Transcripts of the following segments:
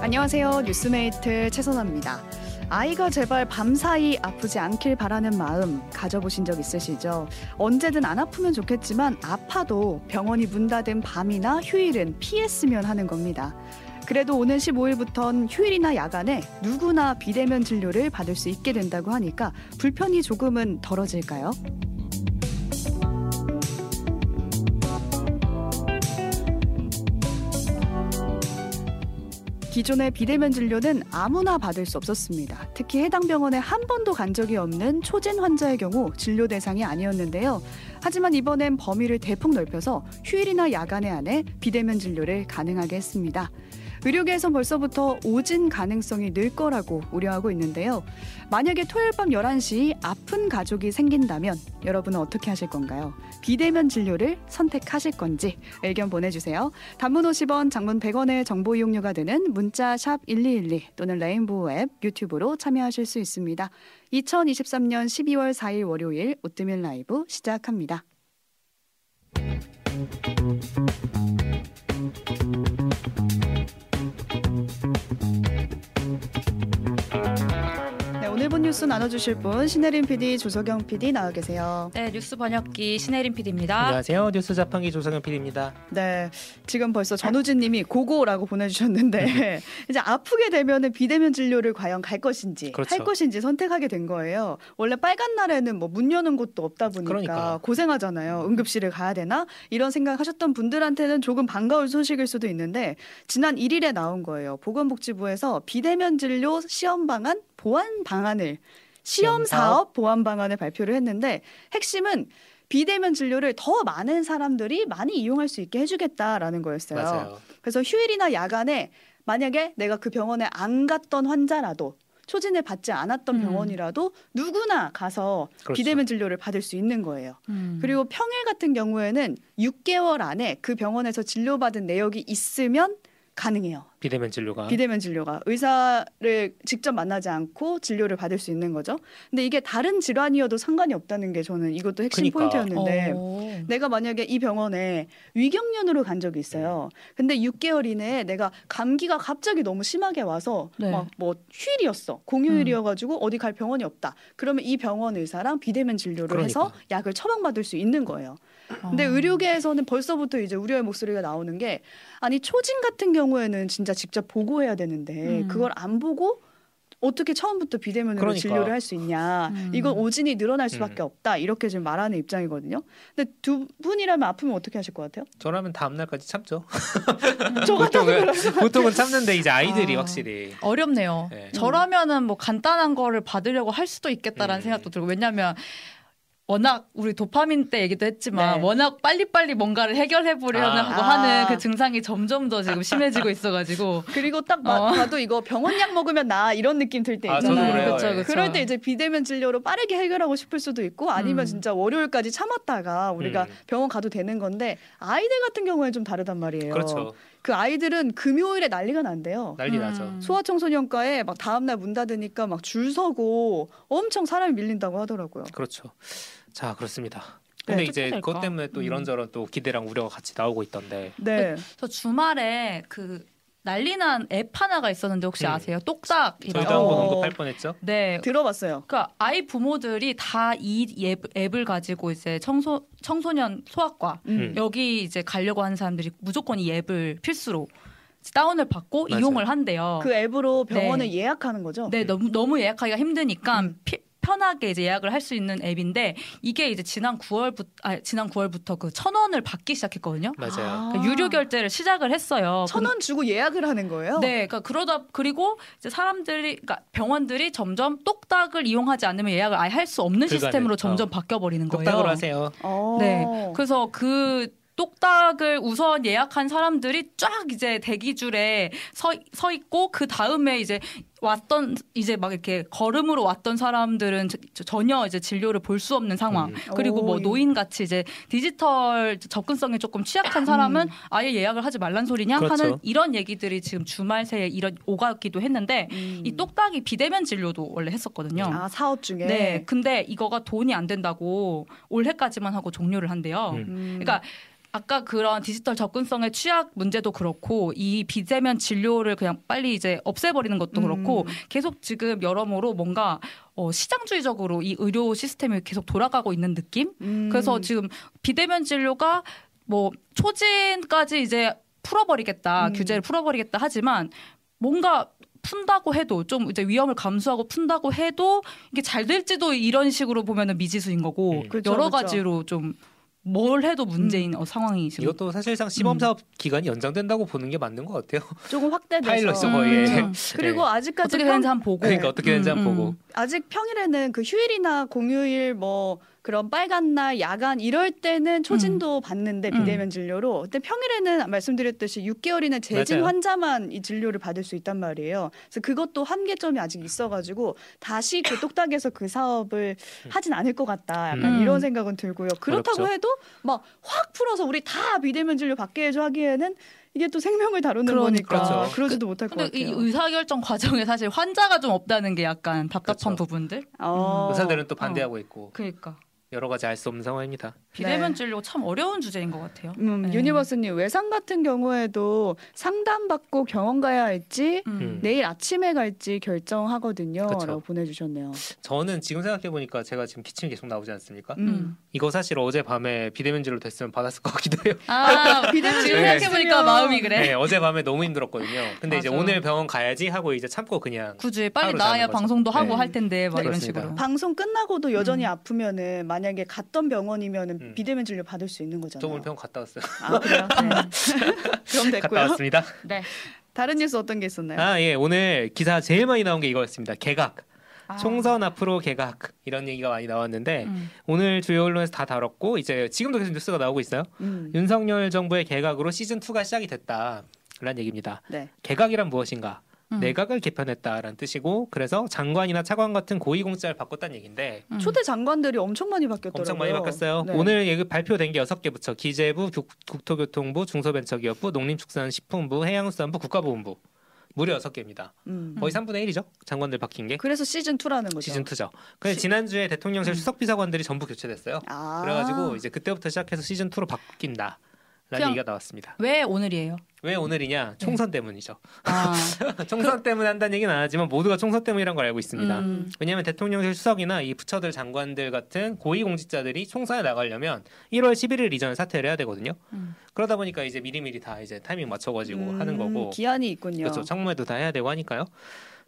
안녕하세요. 뉴스메이트 최선아입니다. 아이가 제발 밤사이 아프지 않길 바라는 마음 가져보신 적 있으시죠? 언제든 안 아프면 좋겠지만 아파도 병원이 문 닫은 밤이나 휴일은 피했으면 하는 겁니다. 그래도 오는 15일부턴 휴일이나 야간에 누구나 비대면 진료를 받을 수 있게 된다고 하니까 불편이 조금은 덜어질까요? 기존의 비대면 진료는 아무나 받을 수 없었습니다. 특히 해당 병원에 한 번도 간 적이 없는 초진 환자의 경우 진료 대상이 아니었는데요. 하지만 이번엔 범위를 대폭 넓혀서 휴일이나 야간에 안에 비대면 진료를 가능하게 했습니다. 의료계에선 벌써부터 오진 가능성이 늘 거라고 우려하고 있는데요. 만약에 토요일 밤 11시 아픈 가족이 생긴다면 여러분은 어떻게 하실 건가요? 비대면 진료를 선택하실 건지 의견 보내주세요. 단문 50원, 장문 100원의 정보 이용료가 되는 문자 샵 1212 또는 레인보우 앱 유튜브로 참여하실 수 있습니다. 2023년 12월 4일 월요일 오뜨밀 라이브 시작합니다. 뉴스 나눠주실 분 신혜림 PD, 조석영 PD 나와 계세요. 네, 뉴스 번역기 신혜림 PD입니다. 안녕하세요. 뉴스 자판기 조석영 PD입니다. 네, 지금 벌써 전우진님이 고고라고 보내주셨는데 이제 아프게 되면은 비대면 진료를 과연 갈 것인지 그렇죠. 할 것인지 선택하게 된 거예요. 원래 빨간 날에는 뭐 문 여는 곳도 없다 보니까 그러니까. 고생하잖아요. 응급실을 가야 되나 이런 생각하셨던 분들한테는 조금 반가울 소식일 수도 있는데 지난 1일에 나온 거예요. 보건복지부에서 비대면 진료 시험 방안 보완 방안을 시험 사업 보완 방안을 발표를 했는데 핵심은 비대면 진료를 더 많은 사람들이 많이 이용할 수 있게 해주겠다라는 거였어요. 맞아요. 그래서 휴일이나 야간에 만약에 내가 그 병원에 안 갔던 환자라도 초진을 받지 않았던 음. 병원이라도 누구나 가서 그렇죠. 비대면 진료를 받을 수 있는 거예요. 음. 그리고 평일 같은 경우에는 6개월 안에 그 병원에서 진료받은 내역이 있으면 가능해요. 비대면 진료가 비대면 진료가 의사를 직접 만나지 않고 진료를 받을 수 있는 거죠. 근데 이게 다른 질환이어도 상관이 없다는 게 저는 이것도 핵심 그러니까. 포인트였는데 오. 내가 만약에 이 병원에 위경련으로 간 적이 있어요. 근데 6개월 이내에 내가 감기가 갑자기 너무 심하게 와서 네. 막뭐 휴일이었어. 공휴일이어 가지고 음. 어디 갈 병원이 없다. 그러면 이 병원 의사랑 비대면 진료를 그러니까. 해서 약을 처방받을 수 있는 거예요. 근데 어. 의료계에서는 벌써부터 이제 우려의 목소리가 나오는 게 아니 초진 같은 경우에는 진짜 직접 보고 해야 되는데 음. 그걸 안 보고 어떻게 처음부터 비대면으로 그러니까. 진료를 할 수 있냐. 음. 이건 오진이 늘어날 수밖에 음. 없다. 이렇게 지금 말하는 입장이거든요. 근데 두 분이라면 아프면 어떻게 하실 것 같아요? 저라면 다음 날까지 참죠. 저 보통은 보통은 참는데 이제 아이들이 아, 확실히 어렵네요. 네. 저라면은 뭐 간단한 거를 받으려고 할 수도 있겠다라는 음. 생각도 들고 왜냐하면 워낙 우리 도파민 때 얘기도 했지만 네. 워낙 빨리빨리 뭔가를 해결해 보려고 아. 하는 그 증상이 점점 더 지금 심해지고 있어가지고 그리고 딱 어. 봐도 이거 병원 약 먹으면 나 이런 느낌 들 때 있잖아요. 아, 그렇죠, 그렇죠. 그럴 때 이제 비대면 진료로 빠르게 해결하고 싶을 수도 있고 아니면 음. 진짜 월요일까지 참았다가 우리가 음. 병원 가도 되는 건데 아이들 같은 경우에 좀 다르단 말이에요. 그렇죠. 그 아이들은 금요일에 난리가 난대요. 난리 음. 나죠. 소아청소년과에 막 다음날 문 닫으니까 막 줄 서고 엄청 사람이 밀린다고 하더라고요. 그렇죠. 자 그렇습니다. 근데 네, 이제 그것 때문에 또 음. 이런저런 또 기대랑 우려가 같이 나오고 있던데. 네. 저 주말에 그 난리난 앱 하나가 있었는데 혹시 음. 아세요? 똑딱이라고. 저희도 한번 언급할 뻔했죠. 네, 들어봤어요. 그러니까 아이 부모들이 다 이 앱, 앱을 가지고 이제 청소 청소년 소아과 음. 여기 이제 가려고 하는 사람들이 무조건 이 앱을 필수로 다운을 받고 맞아요. 이용을 한대요. 그 앱으로 병원을 네. 예약하는 거죠? 네, 너무 너무 예약하기가 힘드니까 음. 피, 편하게 이제 예약을 할 수 있는 앱인데 이게 이제 지난 9월부터 아 지난 9월부터 그 천 원을 받기 시작했거든요. 맞아요. 그러니까 유료 결제를 시작을 했어요. 천 원 주고 예약을 하는 거예요? 네, 그러니까 그러다 그리고 이제 사람들이 그러니까 병원들이 점점 똑딱을 이용하지 않으면 예약을 아예 할 수 없는 불가능. 시스템으로 점점 어. 바뀌어 버리는 거예요. 똑딱으로 하세요. 네, 그래서 그 똑딱을 우선 예약한 사람들이 쫙 이제 대기줄에 서, 서 있고 그 다음에 이제 왔던 이제 막 이렇게 걸음으로 왔던 사람들은 전혀 이제 진료를 볼 수 없는 상황. 음. 그리고 뭐 노인 같이 이제 디지털 접근성이 조금 취약한 사람은 음. 아예 예약을 하지 말란 소리냐 그렇죠. 하는 이런 얘기들이 지금 주말 새에 이런 오가기도 했는데 음. 이 똑딱이 비대면 진료도 원래 했었거든요. 아 사업 중에. 네. 근데 이거가 돈이 안 된다고 올해까지만 하고 종료를 한대요. 음. 그러니까 아까 그런 디지털 접근성의 취약 문제도 그렇고 이 비대면 진료를 그냥 빨리 이제 없애버리는 것도 그렇고 음. 계속 지금 여러모로 뭔가 어, 시장주의적으로 이 의료 시스템이 계속 돌아가고 있는 느낌. 음. 그래서 지금 비대면 진료가 뭐 초진까지 이제 풀어버리겠다 음. 규제를 풀어버리겠다 하지만 뭔가 푼다고 해도 좀 이제 위험을 감수하고 푼다고 해도 이게 잘 될지도 이런 식으로 보면은 미지수인 거고 음. 그렇죠, 여러 그렇죠. 가지로 좀 뭘 해도 문제인 음. 어, 상황이 지금. 이것도 사실상 시범 사업 음. 기간이 연장된다고 보는 게 맞는 것 같아요. 조금 확대돼서. 파일럿이 거의. 음. 그리고 네. 아직까지 어떻게 되는지 한번 보고. 그러니까 어떻게 되는지 한번 보고. 아직 평일에는 그 휴일이나 공휴일 뭐 그런 빨간 날, 야간 이럴 때는 초진도 음. 받는데 비대면 음. 진료로. 근데 평일에는 말씀드렸듯이 6개월이나 재진 맞아요. 환자만 이 진료를 받을 수 있단 말이에요. 그래서 그것도 한계점이 아직 있어가지고 다시 그 똑딱에서 그 사업을 음. 하진 않을 것 같다. 약간 음. 이런 생각은 들고요. 그렇다고 어렵죠. 해도 막 확 풀어서 우리 다 비대면 진료 받게 해줘 하기에는 이게 또 생명을 다루는 그러니까. 거니까 그렇죠. 그러지도 못할 것 같아요. 이 의사결정 과정에 사실 환자가 좀 없다는 게 약간 답답한 그렇죠. 부분들. 어. 의사들은 또 반대하고 어. 있고. 그러니까. 여러 가지 알 수 없는 상황입니다. 비대면 네. 진료 참 어려운 주제인 것 같아요. 음, 네. 유니버스님 외상 같은 경우에도 상담 받고 병원 가야 할지 음. 내일 아침에 갈지 결정하거든요.라고 보내주셨네요. 저는 지금 생각해 보니까 제가 지금 기침이 계속 나오지 않습니까? 음. 이거 사실 어제 밤에 비대면 진료 됐으면 받았을 것 같기도 해요. 아 비대면 진료 네. 생각해 보니까 마음이 그래. 네, 어제 밤에 너무 힘들었거든요. 근데 이제 오늘 병원 가야지 하고 이제 참고 그냥 굳이 빨리 나와야 방송도 하고 네. 할 텐데 막 이런 식으로. 방송 끝나고도 여전히 음. 아프면은 만약에 갔던 병원이면 음. 비대면 진료 받을 수 있는 거잖아요. 저 오늘 병원 갔다 왔어요. 아 그래요? 네. 그럼 됐고요. 갔다 왔습니다. 네. 다른 뉴스 어떤 게 있었나요? 아 예, 오늘 기사 제일 많이 나온 게 이거였습니다. 개각. 아. 총선 앞으로 개각 이런 얘기가 많이 나왔는데 음. 오늘 주요 언론에서 다 다뤘고 이제 지금도 계속 뉴스가 나오고 있어요. 음. 윤석열 정부의 개각으로 시즌 2가 시작이 됐다라는 얘기입니다. 네. 개각이란 무엇인가? 음. 내각을 개편했다라는 뜻이고 그래서 장관이나 차관 같은 고위공직자를 바꿨다는 얘기인데 음. 초대 장관들이 엄청 많이 바뀌었더라고요. 엄청 많이 바뀌었어요. 네. 오늘 얘기 발표된 게 여섯 개 부처 기재부, 국토교통부, 중소벤처기업부, 농림축산식품부, 해양수산부, 국가보훈부 무려 여섯 개입니다. 음. 거의 3분의 1이죠. 장관들 바뀐 게. 그래서 시즌 2라는 거죠. 시즌 2죠. 근데 시... 지난주에 대통령실 음. 수석 비서관들이 전부 교체됐어요. 아. 그래가지고 이제 그때부터 시작해서 시즌 2로 바뀐다. 라는 얘기가 나왔습니다. 왜 오늘이에요? 왜 오늘이냐? 총선 네. 때문이죠. 아. 총선 그... 때문에 한다는 얘기는 안 하지만 모두가 총선 때문이란 걸 알고 있습니다. 음. 왜냐하면 대통령실 수석이나 이 부처들 장관들 같은 고위공직자들이 총선에 나가려면 1월 11일 이전에 사퇴를 해야 되거든요. 음. 그러다 보니까 이제 미리미리 다 이제 타이밍 맞춰가지고 음. 하는 거고 기한이 있군요. 그렇죠. 청문회도 다 해야 되고 하니까요.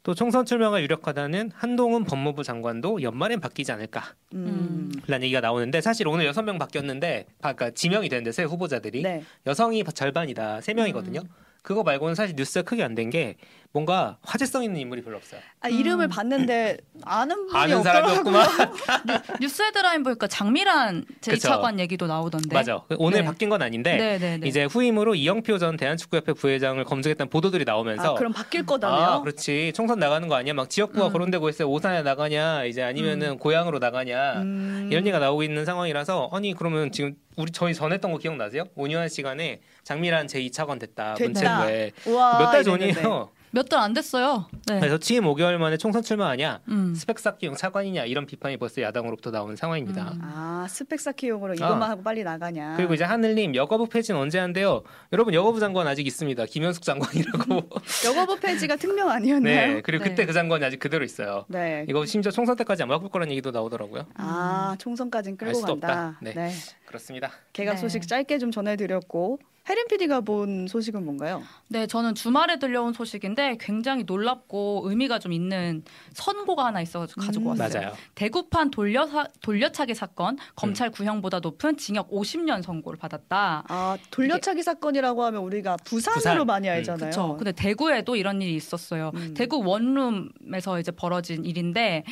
또 총선 출마가 유력하다는 한동훈 법무부 장관도 연말엔 바뀌지 않을까. 음. 라는 얘기가 나오는데 사실 오늘 여섯 명 바뀌었는데 아까 지명이 되는데 새 후보자들이 네. 여성이 절반이다 세 명이거든요. 음. 그거 말고는 사실 뉴스가 크게 안 된 게 뭔가 화제성 있는 인물이 별로 없어요. 아 이름을 음. 봤는데 아는 분이 아는 사람이 없구만. 뉴스 헤드라인 보니까 장미란 제2차관 얘기도 나오던데. 맞아. 오늘 네. 바뀐 건 아닌데 네, 네, 네. 이제 후임으로 이영표 전 대한축구협회 부회장을 검증했다는 보도들이 나오면서 아, 그럼 바뀔 거다네요. 아, 그렇지. 총선 나가는 거 아니야? 막 지역구가 음. 거론되고 있어요. 오산에 나가냐, 이제 아니면은 음. 고향으로 나가냐 음. 이런 얘기가 나오고 있는 상황이라서 아니 그러면 지금 우리 저희 전했던 거 기억나세요? 오뉴한 시간에 장미란 제2차관 됐다. 문체부에 몇 달 전이에요. 몇 달 안 됐어요. 네. 그래서 취임 5개월 만에 총선 출마하냐, 음. 스펙 쌓기용 차관이냐 이런 비판이 벌써 야당으로부터 나오는 상황입니다. 음. 아 스펙 쌓기용으로 이것만 아. 하고 빨리 나가냐. 그리고 이제 하늘님 여가부 폐지는 언제 한대요? 여러분 여가부 장관 아직 있습니다. 김현숙 장관이라고. 여가부 폐지가 특명 아니었나요? 네. 그리고 그때 네. 그 장관이 아직 그대로 있어요. 네. 이거 심지어 총선 때까지 안 바꿀 거라는 얘기도 나오더라고요. 아 총선까지는 끌고 간다. 없다. 네. 네. 그렇습니다. 개각 소식 네. 짧게 좀 전해드렸고 혜린 PD가 본 소식은 뭔가요? 네, 저는 주말에 들려온 소식인데 굉장히 놀랍고 의미가 좀 있는 선고가 하나 있어서 가지고 음, 왔어요. 맞아요. 대구판 돌려 돌려차기 사건 검찰 음. 구형보다 높은 징역 50년 선고를 받았다. 아, 돌려차기 사건이라고 하면 우리가 부산으로 부산. 많이 음. 알잖아요. 음, 그렇죠. 근데 대구에도 이런 일이 있었어요. 음. 대구 원룸에서 이제 벌어진 일인데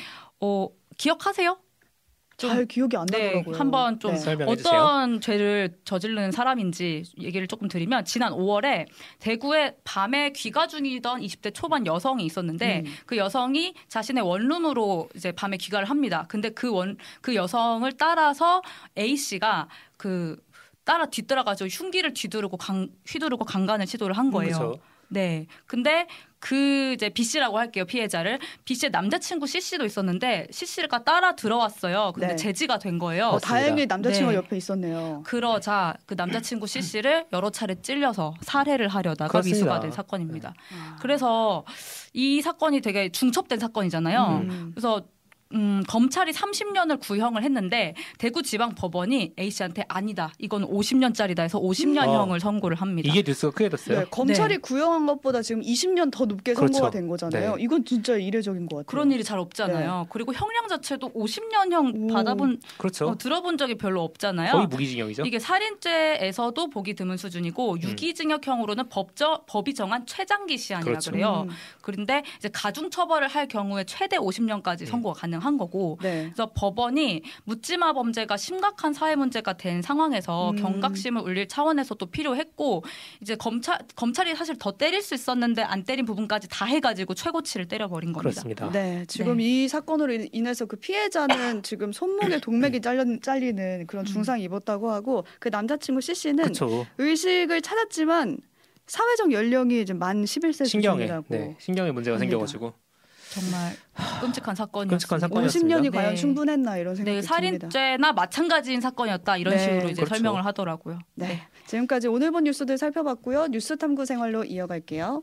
어, 기억하세요? 잘 기억이 안 네, 나더라고요. 한번 좀 네. 어떤 죄를 저지르는 사람인지 얘기를 조금 드리면 지난 5월에 대구에 밤에 귀가 중이던 20대 초반 여성이 있었는데 음. 그 여성이 자신의 원룸으로 이제 밤에 귀가를 합니다. 근데 그 원그 그 여성을 따라서 A 씨가 그 따라 뒤따라가지고 흉기를 뒤두르고 강, 휘두르고 강간을 시도를 한 거예요. 그렇죠. 네. 근데 그 이제 B 씨라고 할게요 피해자를 B 씨의 남자친구 C 씨도 있었는데 C 씨가 따라 들어왔어요. 근데 네. 제지가 된 거예요. 어, 다행히 남자친구가 네. 옆에 있었네요. 그러자 그 남자친구 C 씨를 여러 차례 찔려서 살해를 하려다가 그렇습니다. 미수가 된 사건입니다. 아. 그래서 이 사건이 되게 중첩된 사건이잖아요. 음. 그래서 음, 검찰이 30년을 구형을 했는데 대구지방 법원이 A 씨한테 아니다. 이건 50년짜리다 해서 50년형을 어. 선고를 합니다. 이게 뉴스가 크게 됐어요. 네, 검찰이 구형한 것보다 지금 20년 더 높게 그렇죠. 선고가 된 거잖아요. 네. 이건 진짜 이례적인 것 같아요. 그런 일이 잘 없잖아요. 그리고 형량 자체도 50년형 오. 받아본 그렇죠. 어, 들어본 적이 별로 없잖아요. 거의 무기징역이죠. 이게 살인죄에서도 보기 드문 수준이고 음. 유기징역형으로는 법저, 법이 정한 최장기 시한이라 그렇죠. 그래요 음. 그런데 이제 가중 처벌을 할 경우에 최대 50년까지 음. 선고가 가능 한 거고 네. 그래서 법원이 묻지마 범죄가 심각한 사회 문제가 된 상황에서 음. 경각심을 울릴 차원에서도 필요했고 이제 검찰 검찰이 사실 더 때릴 수 있었는데 안 때린 부분까지 다 해가지고 최고치를 때려버린 겁니다. 그렇습니다. 네, 지금 이 사건으로 인- 인해서 그 피해자는 지금 손목에 동맥이 잘려, 잘리는 그런 중상을 입었다고 하고 그 남자친구 C 씨는. 의식을 찾았지만 사회적 연령이 이제 만 11세 신경에 수준이라고. 네, 신경에 문제가 합니다. 생겨가지고 정말 끔찍한 사건이었습니다. 50년이 과연 네. 충분했나 이런 생각이 네, 듭니다. 살인죄나 마찬가지인 사건이었다 이런 네. 식으로 이제 그렇죠. 설명을 하더라고요. 네. 지금까지 오늘 본 뉴스들 살펴봤고요. 뉴스 탐구 생활로 이어갈게요.